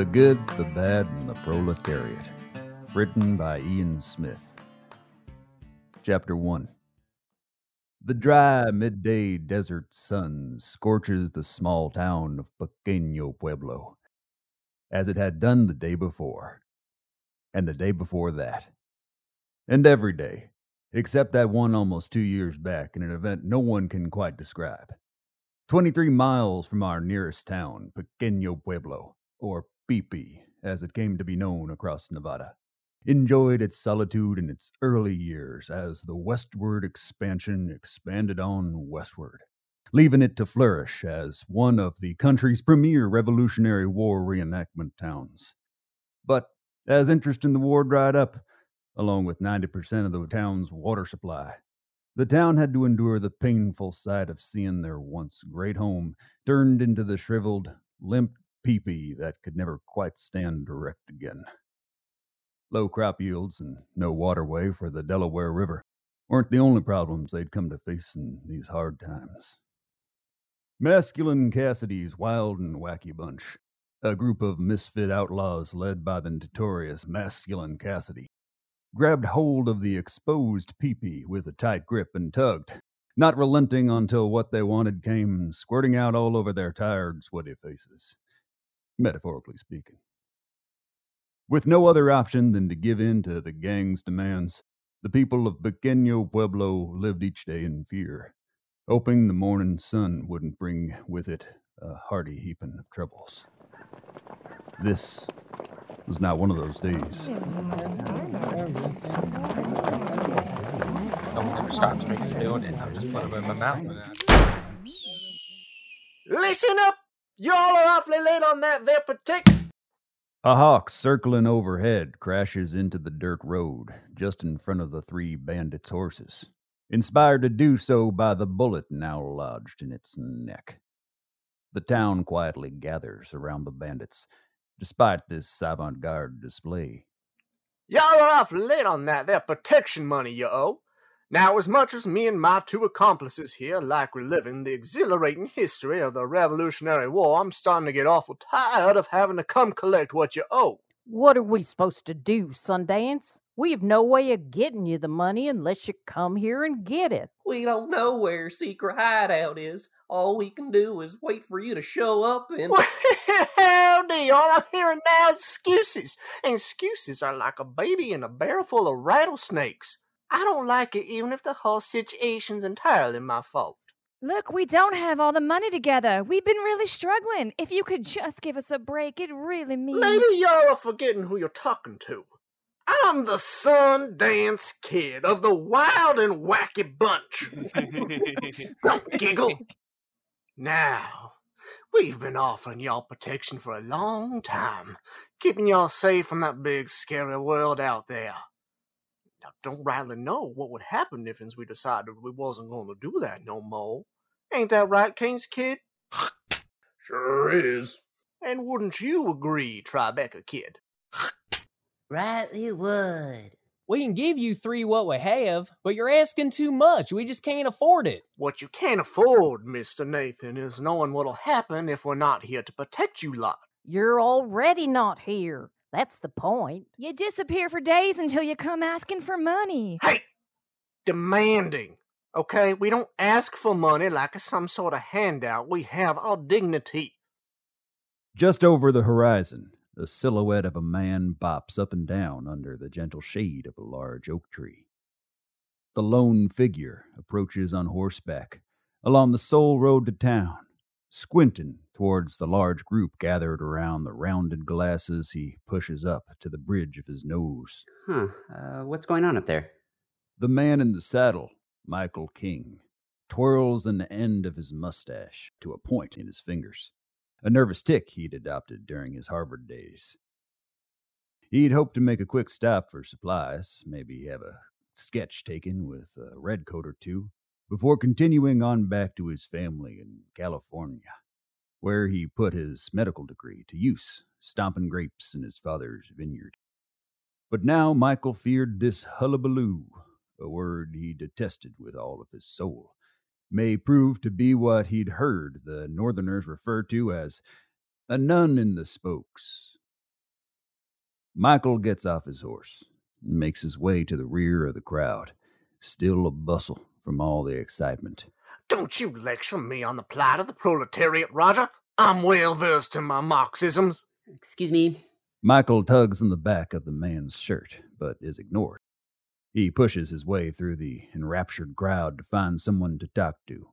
The Good, the Bad, and the Proletariat. Written by Ian Smith. Chapter 1 The dry midday desert sun scorches the small town of Pequeño Pueblo, as it had done the day before, and the day before that, and every day, except that one almost two years back in an event no one can quite describe. 23 miles from our nearest town, Pequeño Pueblo, or Pipi, as it came to be known across Nevada, enjoyed its solitude in its early years as the westward expansion expanded on westward, leaving it to flourish as one of the country's premier Revolutionary War reenactment towns. But as interest in the war dried up, along with 90% of the town's water supply, the town had to endure the painful sight of seeing their once great home turned into the shriveled, limp peepee that could never quite stand erect again. Low crop yields and no waterway for the Delaware River weren't the only problems they'd come to face in these hard times. Masculine Cassidy's wild and wacky bunch, a group of misfit outlaws led by the notorious Masculine Cassidy, grabbed hold of the exposed peepee with a tight grip and tugged, not relenting until what they wanted came squirting out all over their tired, sweaty faces, metaphorically speaking. With no other option than to give in to the gang's demands, the people of Pequeño Pueblo lived each day in fear, hoping the morning sun wouldn't bring with it a hearty heaping of troubles. This was not one of those days. No one ever stops me from doing it. I'm just putting it in my mouth. Listen up! Y'all are awfully late on that there particular. A hawk circling overhead crashes into the dirt road just in front of the three bandits' horses, inspired to do so by the bullet now lodged in its neck. The town quietly gathers around the bandits, despite this avant garde display. Y'all are awfully late on that there protection money you owe. Now, as much as me and my two accomplices here like reliving the exhilarating history of the Revolutionary War, I'm starting to get awful tired of having to come collect what you owe. What are we supposed to do, Sundance? We have no way of getting you the money unless you come here and get it. We don't know where your secret hideout is. All we can do is wait for you to show up and. Howdy, all I'm hearing now is excuses. And excuses are like a baby in a barrel full of rattlesnakes. I don't like it even if the whole situation's entirely my fault. Look, we don't have all the money together. We've been really struggling. If you could just give us a break, it really means. Maybe y'all are forgetting who you're talking to. I'm the Sundance Kid of the Wild and Wacky Bunch. Don't giggle. Now, we've been offering y'all protection for a long time, keeping y'all safe from that big scary world out there. Now, don't rightly know what would happen if we decided we wasn't going to do that no more. Ain't that right, Cannes Kid? Sure is. And wouldn't you agree, Tribeca Kid? Right, you would. We can give you three what we have, but you're asking too much. We just can't afford it. What you can't afford, Mr. Nathan, is knowing what'll happen if we're not here to protect you lot. You're already not here. That's the point. You disappear for days until you come asking for money. Hey! Demanding. Okay, we don't ask for money like it's some sort of handout. We have our dignity. Just over the horizon, the silhouette of a man bops up and down under the gentle shade of a large oak tree. The lone figure approaches on horseback along the sole road to town, squinting towards the large group gathered around the rounded glasses he pushes up to the bridge of his nose. Huh. Uh, what's going on up there? The man in the saddle, Michael King, twirls an end of his mustache to a point in his fingers, a nervous tick he'd adopted during his Harvard days. He'd hoped to make a quick stop for supplies, maybe have a sketch taken with a redcoat or two, before continuing on back to his family in California where he put his medical degree to use, stomping grapes in his father's vineyard. But now Michael feared this hullabaloo, a word he detested with all of his soul, may prove to be what he'd heard the Northerners refer to as a nun in the spokes, Michael gets off his horse and makes his way to the rear of the crowd, still a bustle from all the excitement. Don't you lecture me on the plight of the proletariat, Roger. I'm well versed in my Marxisms. Excuse me. Michael tugs on the back of the man's shirt, but is ignored. He pushes his way through the enraptured crowd to find someone to talk to.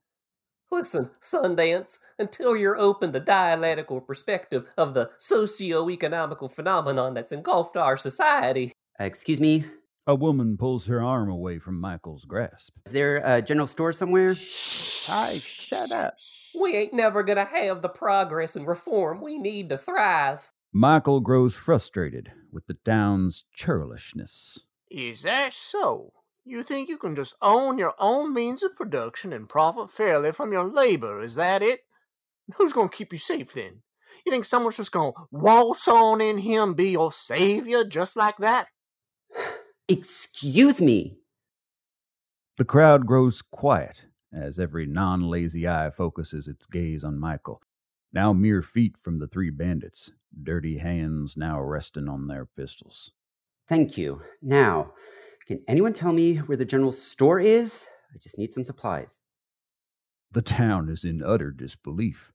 Listen, Sundance, until you're open to the dialectical perspective of the socio-economical phenomenon that's engulfed our society. Excuse me. A woman pulls her arm away from Michael's grasp. Is there a general store somewhere? Hi, shut up. We ain't never gonna have the progress and reform we need to thrive. Michael grows frustrated with the town's churlishness. Is that so? You think you can just own your own means of production and profit fairly from your labor, is that it? Who's gonna keep you safe then? You think someone's just gonna waltz on in here and be your savior just like that? Excuse me. The crowd grows quiet as every non lazy eye focuses its gaze on Michael, now mere feet from the three bandits, dirty hands now resting on their pistols. Thank you. Now, can anyone tell me where the general store is? I just need some supplies. The town is in utter disbelief.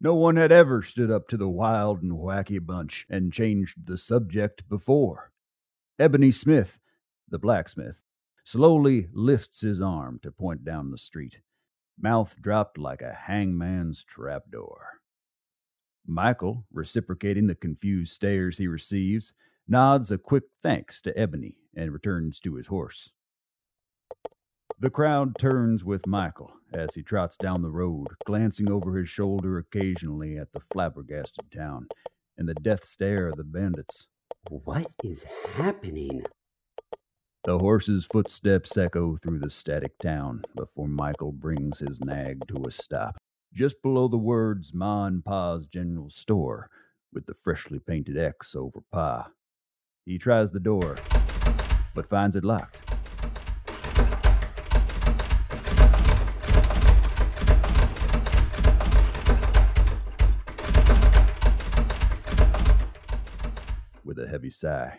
No one had ever stood up to the wild and wacky bunch and changed the subject before. Ebony Smith, the blacksmith, slowly lifts his arm to point down the street, mouth dropped like a hangman's trapdoor. Michael, reciprocating the confused stares he receives, nods a quick thanks to Ebony and returns to his horse. The crowd turns with Michael as he trots down the road, glancing over his shoulder occasionally at the flabbergasted town and the death stare of the bandits. What is happening? The horse's footsteps echo through the static town before Michael brings his nag to a stop, just below the words Ma and Pa's General Store, with the freshly painted X over Pa. He tries the door, but finds it locked. With a heavy sigh,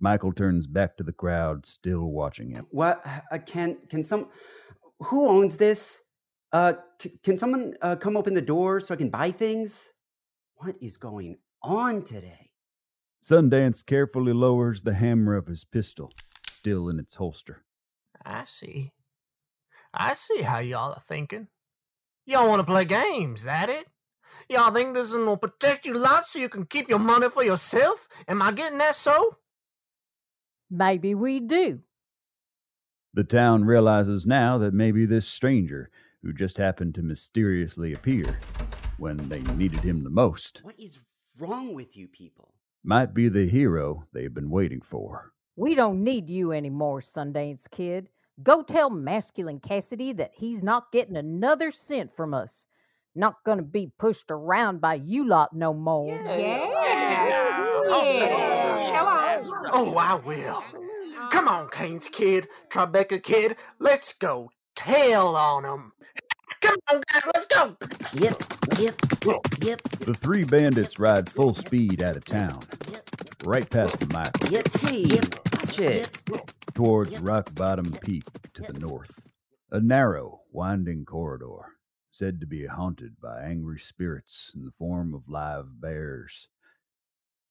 Michael turns back to the crowd, still watching him. What? Uh, can can some? Who owns this? Uh, c- can someone uh, come open the door so I can buy things? What is going on today? Sundance carefully lowers the hammer of his pistol, still in its holster. I see. I see how y'all are thinking. Y'all want to play games, that it? Y'all think this is gonna protect you lots so you can keep your money for yourself? Am I getting that so? Maybe we do. The town realizes now that maybe this stranger, who just happened to mysteriously appear when they needed him the most, What is wrong with you people? might be the hero they've been waiting for. We don't need you anymore, Sundance Kid. Go tell Masculine Cassidy that he's not getting another cent from us. Not gonna be pushed around by you lot no more. Yeah oh, I will. Come on, Cannes kid, Tribeca kid, let's go tail on 'em. Come on, guys, let's go. Yep, yep, yep, The three bandits ride full speed out of town, right past the Michael, yep. Hey, yep. Watch it. towards Rock Bottom Peak to the north. A narrow, winding corridor, said to be haunted by angry spirits in the form of live bears.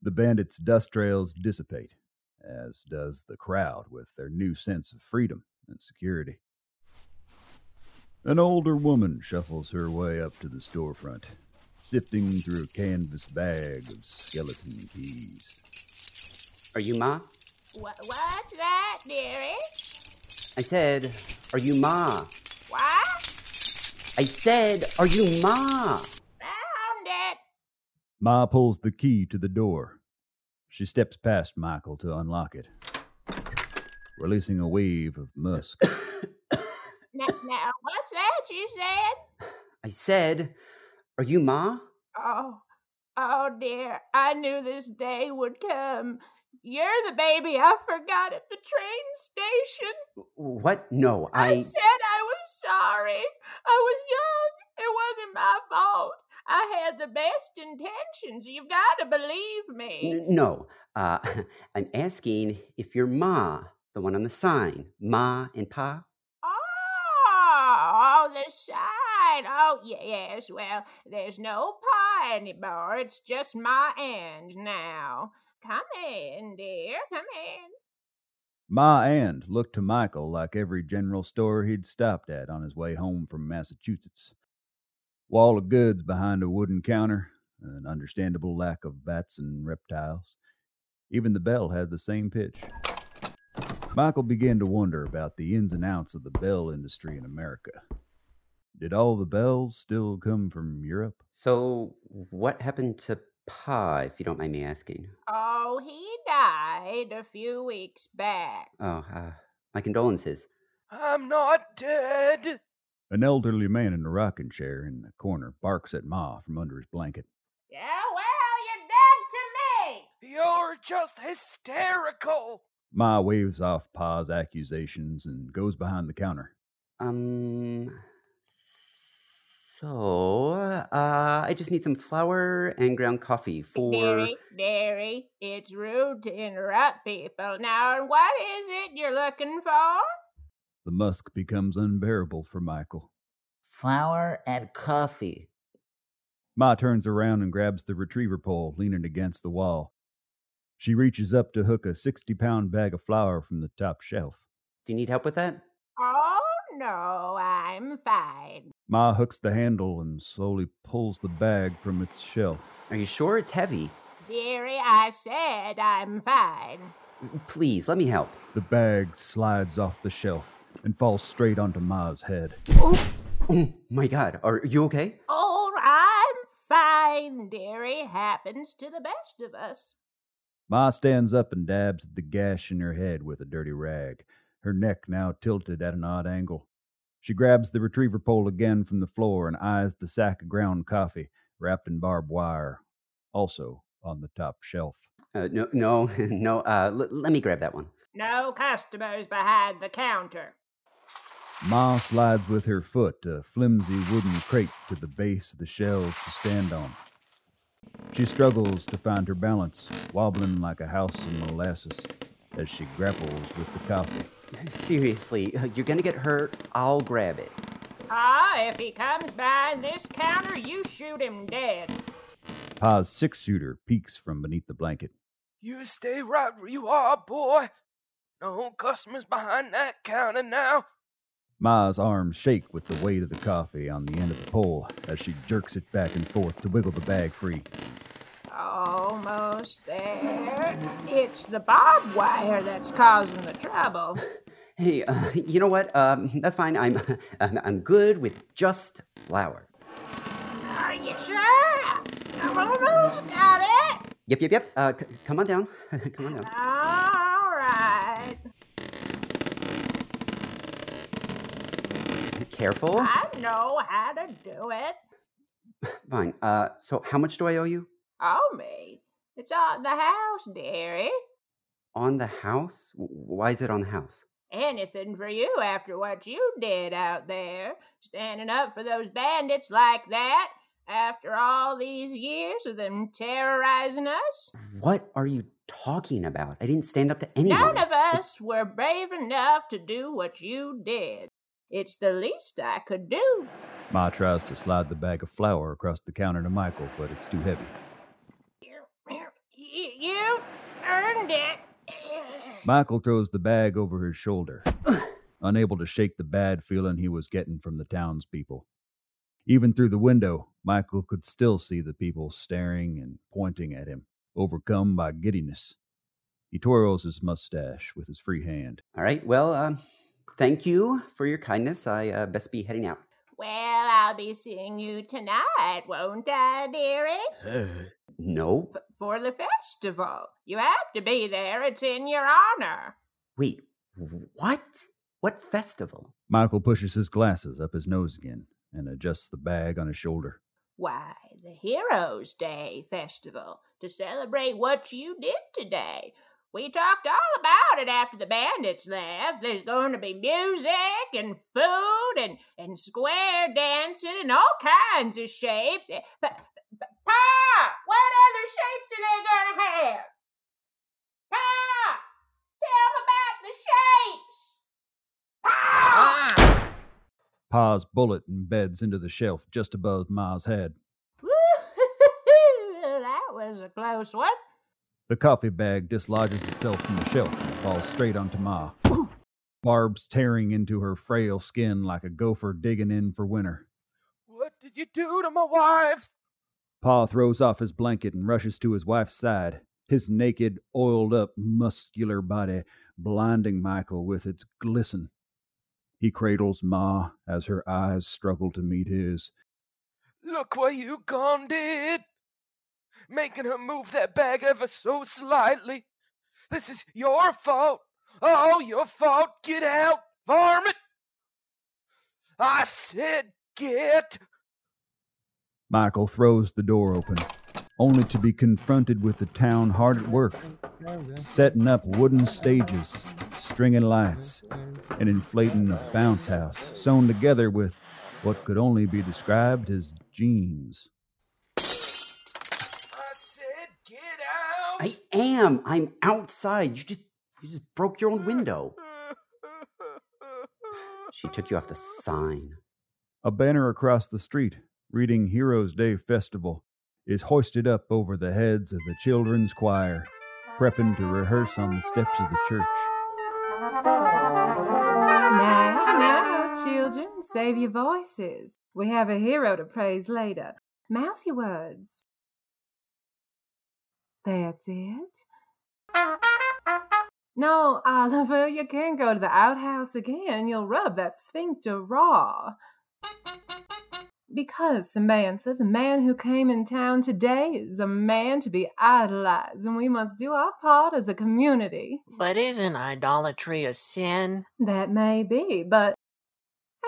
The bandits' dust trails dissipate, as does the crowd with their new sense of freedom and security. An older woman shuffles her way up to the storefront, sifting through a canvas bag of skeleton keys. Are you Ma? What, what's that, dearie? I said, Are you Ma? What? I said, Are you Ma? Found it. Ma pulls the key to the door. She steps past Michael to unlock it, releasing a wave of musk. Now, now, what's that you said? I said, Are you Ma? Oh, oh dear, I knew this day would come. You're the baby I forgot at the train station. What? No, I, I. said I was sorry. I was young. It wasn't my fault. I had the best intentions. You've got to believe me. N- no, uh, I'm asking if your ma, the one on the sign, ma and pa. Oh, the sign. Oh, yes. Well, there's no pie anymore. It's just my end now. Come in, dear. Come in. Ma and looked to Michael like every general store he'd stopped at on his way home from Massachusetts. Wall of goods behind a wooden counter, an understandable lack of bats and reptiles. Even the bell had the same pitch. Michael began to wonder about the ins and outs of the bell industry in America. Did all the bells still come from Europe? So, what happened to pa, if you don't mind me asking? Oh, he died a few weeks back. Oh, uh, my condolences. I'm not dead. An elderly man in a rocking chair in the corner barks at Ma from under his blanket. Yeah, well, you're dead to me. You're just hysterical. Ma waves off Pa's accusations and goes behind the counter. Um. So, uh, I just need some flour and ground coffee for. Derry, Derry, it's rude to interrupt people. Now, what is it you're looking for? The musk becomes unbearable for Michael. Flour and coffee. Ma turns around and grabs the retriever pole leaning against the wall. She reaches up to hook a 60 pound bag of flour from the top shelf. Do you need help with that? No, I'm fine. Ma hooks the handle and slowly pulls the bag from its shelf. Are you sure it's heavy? Dearie, I said I'm fine. Mm, please, let me help. The bag slides off the shelf and falls straight onto Ma's head. Oh, oh my god, are you okay? Oh, I'm fine, dearie. Happens to the best of us. Ma stands up and dabs at the gash in her head with a dirty rag, her neck now tilted at an odd angle. She grabs the retriever pole again from the floor and eyes the sack of ground coffee wrapped in barbed wire, also on the top shelf. Uh, no, no, no. Uh, l- let me grab that one. No customers behind the counter. Ma slides with her foot a flimsy wooden crate to the base of the shelf to stand on. She struggles to find her balance, wobbling like a house in molasses as she grapples with the coffee. Seriously, uh, you're gonna get hurt. I'll grab it. Ah, if he comes behind this counter, you shoot him dead. Pa's six shooter peeks from beneath the blanket. You stay right where you are, boy. No customers behind that counter now. Ma's arms shake with the weight of the coffee on the end of the pole as she jerks it back and forth to wiggle the bag free. Almost there. It's the barbed wire that's causing the trouble. Hey, uh, you know what? Um, that's fine. I'm, I'm, I'm good with just flour. Are you sure? I've almost got it. Yep, yep, yep. Uh, c- come on down. come on down. All right. Careful. I know how to do it. Fine. Uh, so how much do I owe you? Oh, me. It's on the house, dearie. On the house? W- Why is it on the house? Anything for you after what you did out there, standing up for those bandits like that, after all these years of them terrorizing us. What are you talking about? I didn't stand up to anyone. None of us were brave enough to do what you did. It's the least I could do. Ma tries to slide the bag of flour across the counter to Michael, but it's too heavy. Y- You've earned it. Michael throws the bag over his shoulder, unable to shake the bad feeling he was getting from the townspeople. Even through the window, Michael could still see the people staring and pointing at him, overcome by giddiness. He twirls his mustache with his free hand. All right. Well, um, thank you for your kindness. I uh, best be heading out. Well, I'll be seeing you tonight, won't I, dearie? No. F- for the festival. You have to be there. It's in your honor. Wait. What? What festival? Michael pushes his glasses up his nose again and adjusts the bag on his shoulder. Why, the Heroes Day Festival to celebrate what you did today. We talked all about it after the bandits left. There's going to be music and food and, and square dancing and all kinds of shapes. Eh, But, but, Pa, what other shapes are they to have? Pa, tell them about the shapes. Pa! Pa's bullet embeds into the shelf just above Ma's head. that was a close one. The coffee bag dislodges itself from the shelf and falls straight onto Ma. Barbs tearing into her frail skin like a gopher digging in for winter. What did you do to my wife? Pa throws off his blanket and rushes to his wife's side, his naked, oiled up, muscular body blinding Michael with its glisten. He cradles Ma as her eyes struggle to meet his. Look what you gone did. Making her move that bag ever so slightly. This is your fault. Oh, your fault. Get out, varmint. I said get. Michael throws the door open, only to be confronted with the town hard at work, setting up wooden stages, stringing lights, and inflating a bounce house sewn together with what could only be described as jeans. I said get out. I am. I'm outside. You just you just broke your own window. She took you off the sign. A banner across the street, reading Heroes Day Festival, is hoisted up over the heads of the children's choir, prepping to rehearse on the steps of the church. Now, now, children, save your voices. We have a hero to praise later. Mouth your words. That's it. No, Oliver, you can't go to the outhouse again. You'll rub that sphincter raw. Because, Samantha, the man who came in town today is a man to be idolized, and we must do our part as a community. But isn't idolatry a sin? That may be, but.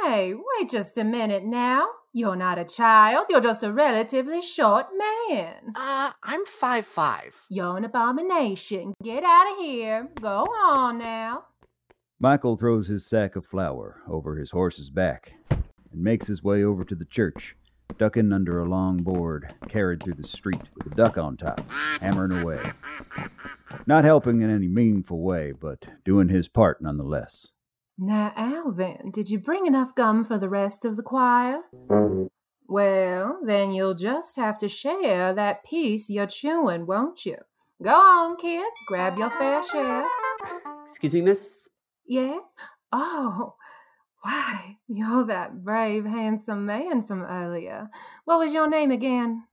Hey, wait just a minute now. You're not a child, you're just a relatively short man. Uh, I'm five five. You're an abomination. Get out of here. Go on now. Michael throws his sack of flour over his horse's back and makes his way over to the church, ducking under a long board carried through the street with a duck on top, hammering away. Not helping in any meaningful way, but doing his part nonetheless. Now, Alvin, did you bring enough gum for the rest of the choir? Well, then you'll just have to share that piece you're chewing, won't you? Go on, kids, grab your fair share. Excuse me, miss? Yes? Oh, why, you're that brave, handsome man from earlier. What was your name again?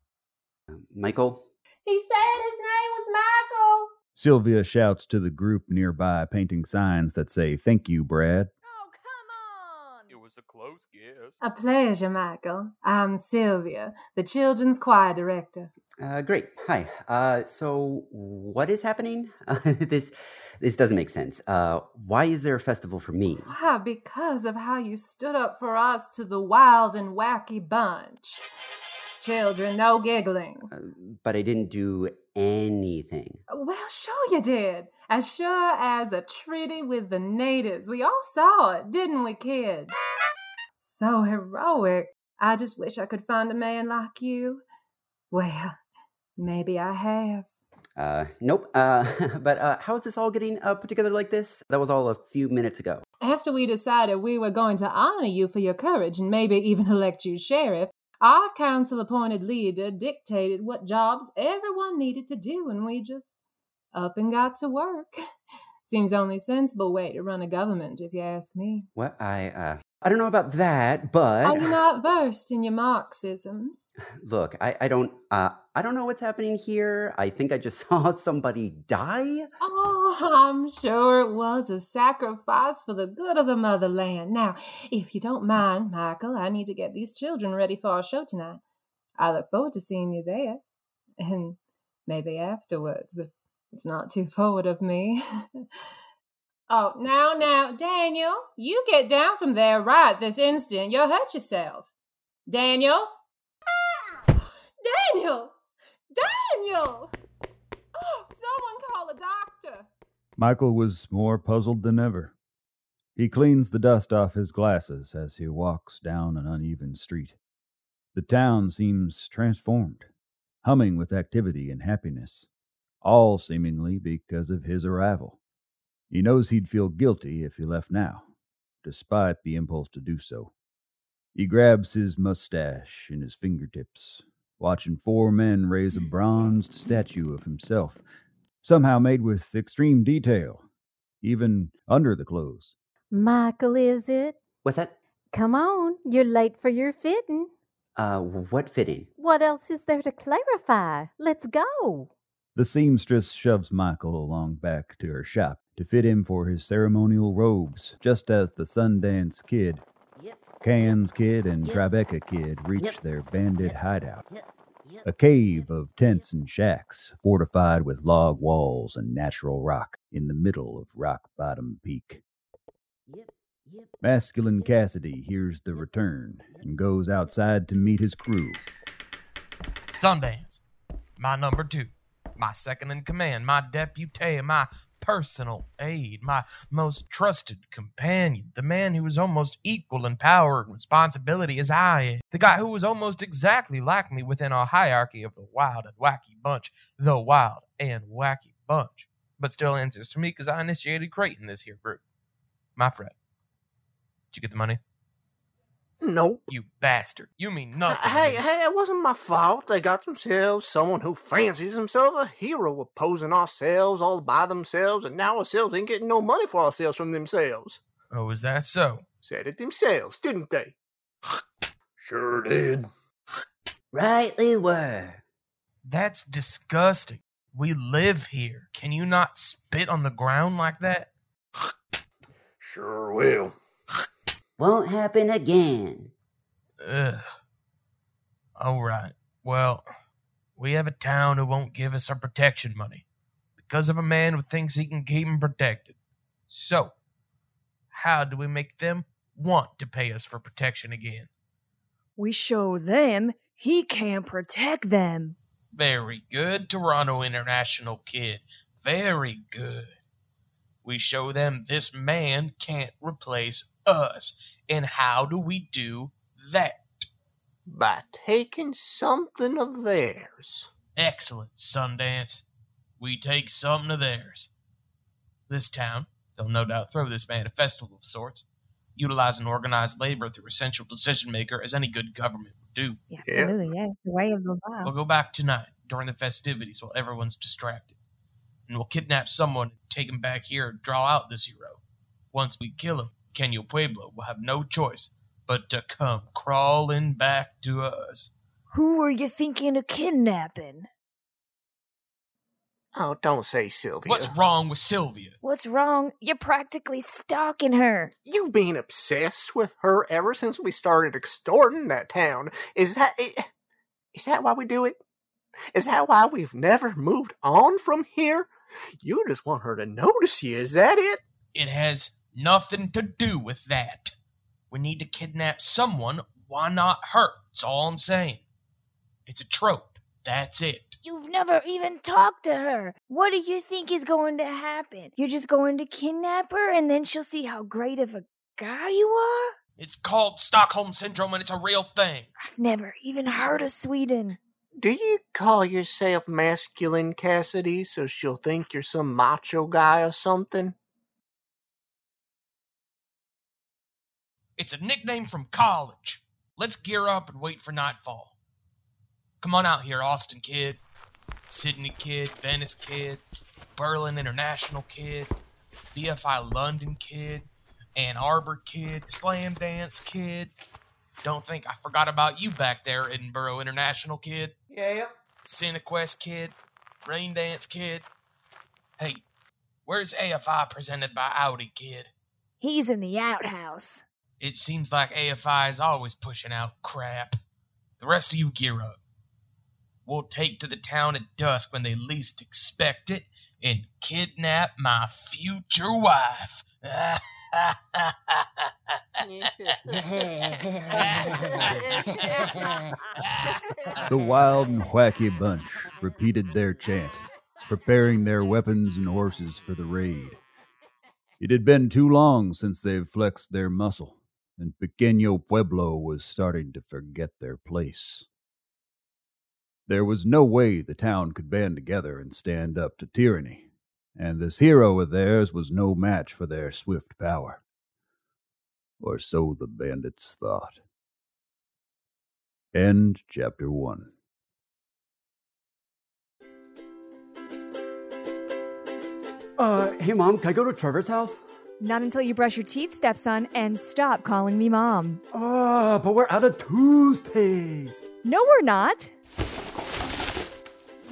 Michael? He said his name was Michael. Sylvia shouts to the group nearby, painting signs that say, Thank you, Brad. Oh, come on! It was a close guess. A pleasure, Michael. I'm Sylvia, the children's choir director. Uh, great. Hi. Uh, so what is happening? Uh, this this doesn't make sense. Uh, why is there a festival for me? Why, because of how you stood up for us to the wild and wacky bunch. Children, no giggling. Uh, but I didn't do anything. Well, sure you did. As sure as a treaty with the natives. We all saw it, didn't we, kids? So heroic. I just wish I could find a man like you. Well, maybe I have. Uh, nope. Uh, but uh, how is this all getting uh, put together like this? That was all a few minutes ago. After we decided we were going to honor you for your courage and maybe even elect you sheriff, our council appointed leader dictated what jobs everyone needed to do, and we just up and got to work. Seems only sensible way to run a government, if you ask me. What I uh, I don't know about that, but Are you not versed in your Marxisms? look, I, I don't uh, I don't know what's happening here. I think I just saw somebody die. Oh, I'm sure it was a sacrifice for the good of the motherland. Now, if you don't mind, Michael, I need to get these children ready for our show tonight. I look forward to seeing you there. And maybe afterwards, if it's not too forward of me. oh, now, now, Daniel, you get down from there right this instant. You'll hurt yourself. Daniel? Daniel! Daniel! Oh, someone call a doctor. Michael was more puzzled than ever. He cleans the dust off his glasses as he walks down an uneven street. The town seems transformed, humming with activity and happiness, all seemingly because of his arrival. He knows he'd feel guilty if he left now, despite the impulse to do so. He grabs his mustache in his fingertips, watching four men raise a bronzed statue of himself, somehow made with extreme detail, even under the clothes. Michael, is it? What's that? Come on, you're late for your fitting. Uh, what fitting? What else is there to clarify? Let's go. The seamstress shoves Michael along back to her shop to fit him for his ceremonial robes, just as the Sundance Kid, Cannes Kid, and Tribeca Kid reach their bandit hideout. A cave of tents and shacks, fortified with log walls and natural rock in the middle of Rock Bottom Peak. Masculine Cassidy hears the return and goes outside to meet his crew. Sundance, my number two, my second in command, my deputy, my personal aide, my most trusted companion, the man who was almost equal in power and responsibility as I the guy who was almost exactly like me within our hierarchy of the wild and wacky bunch, the wild and wacky bunch, but still answers to me because I initiated creating this here group. My friend. Did you get the money? Nope. You bastard. You mean nothing. to Hey, hey, it wasn't my fault. They got themselves someone who fancies himself a hero opposing ourselves all by themselves, and now ourselves ain't getting no money for ourselves from themselves. Oh, is that so? Said it themselves, didn't they? Sure did. Rightly they were. That's disgusting. We live here. Can you not spit on the ground like that? Sure will. Won't happen again. Ugh. All right. Well, we have a town who won't give us our protection money because of a man who thinks he can keep 'em protected. So, how do we make them want to pay us for protection again? We show them he can protect them. Very good, Toronto International Kid. Very good. We show them this man can't replace us. And how do we do that? By taking something of theirs. Excellent, Sundance. We take something of theirs. This town, they'll no doubt throw this man a festival of sorts, utilizing organized labor through a central decision maker as any good government would do. Absolutely, yes. The way of the law. We'll go back tonight during the festivities while everyone's distracted. And we'll kidnap someone and take him back here and draw out this hero. Once we kill him, Pequeño Pueblo will have no choice but to come crawling back to us. Who were you thinking of kidnapping? Oh, don't say Sylvia. What's wrong with Sylvia? What's wrong? You're practically stalking her. You've been obsessed with her ever since we started extorting that town. Is that is that why we do it? Is that why we've never moved on from here? You just want her to notice you, is that it? It has nothing to do with that. We need to kidnap someone. Why not her? That's all I'm saying. It's a trope. That's it. You've never even talked to her. What do you think is going to happen? You're just going to kidnap her and then she'll see how great of a guy you are? It's called Stockholm Syndrome and it's a real thing. I've never even heard of Sweden. Do you call yourself masculine, Cassidy, so she'll think you're some macho guy or something? It's a nickname from college. Let's gear up and wait for nightfall. Come on out here, Austin Kid, Sydney Kid, Venice Kid, Berlin International Kid, BFI London Kid, Ann Arbor Kid, Slamdance Kid. Don't think I forgot about you back there, Edinburgh International Kid. Yeah. Cinequest Kid, Raindance Kid. Hey, where's AFI presented by Audi Kid? He's in the outhouse. It seems like AFI is always pushing out crap. The rest of you gear up. We'll take to the town at dusk when they least expect it and kidnap my future wife. The wild and wacky bunch repeated their chant, preparing their weapons and horses for the raid. It had been too long since they've flexed their muscle, and Pequeño Pueblo was starting to forget their place. There was no way the town could band together and stand up to tyranny, and this hero of theirs was no match for their swift power. Or so the bandits thought. End chapter 1. Uh, hey, Mom, can I go to Trevor's house? Not until you brush your teeth, stepson, and stop calling me mom. Uh, but we're out of toothpaste. No, we're not.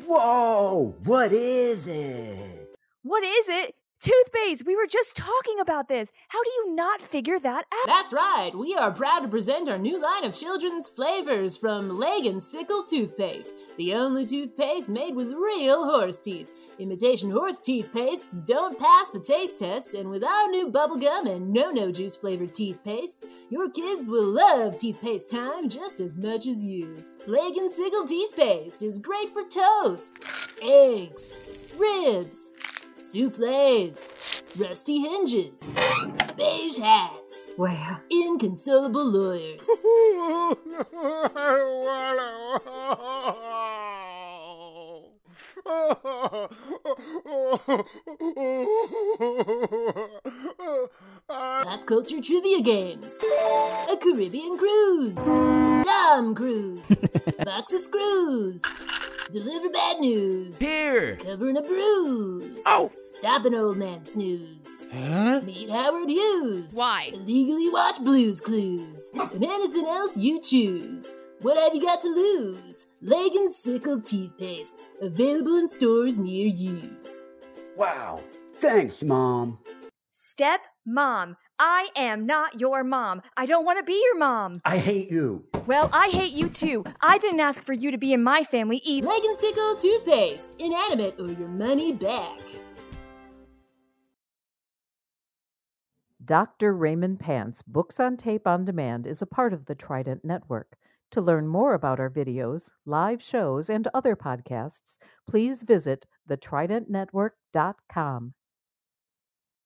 Whoa, what is it? What is it? Toothpaste! We were just talking about this. How do you not figure that out? That's right. We are proud to present our new line of children's flavors from Leg and Sickle Toothpaste, the only toothpaste made with real horse teeth. Imitation horse teeth pastes don't pass the taste test, and with our new bubblegum and no no juice flavored teeth pastes, your kids will love toothpaste time just as much as you. Leg and Sickle Toothpaste is great for toast, eggs, ribs, souffles, rusty hinges, beige hats, well, inconsolable lawyers. Pop culture trivia games. A Caribbean cruise. Tom Cruise. Box of screws. To deliver bad news. Here. Covering a bruise. Oh. Stop an old man snooze. Huh? Meet Howard Hughes. Why? Illegally watch Blues Clues. and anything else you choose. What have you got to lose? Leg and Sickle Toothpastes. Available in stores near you. Wow. Thanks, Mom. Step mom. I am not your mom. I don't want to be your mom. I hate you. Well, I hate you too. I didn't ask for you to be in my family either. Leg and Sickle Toothpaste. Inanimate or your money back. Dr. Raymond Pants Books on Tape on Demand is a part of the Trident Network. To learn more about our videos, live shows, and other podcasts, please visit thetridentnetwork.com.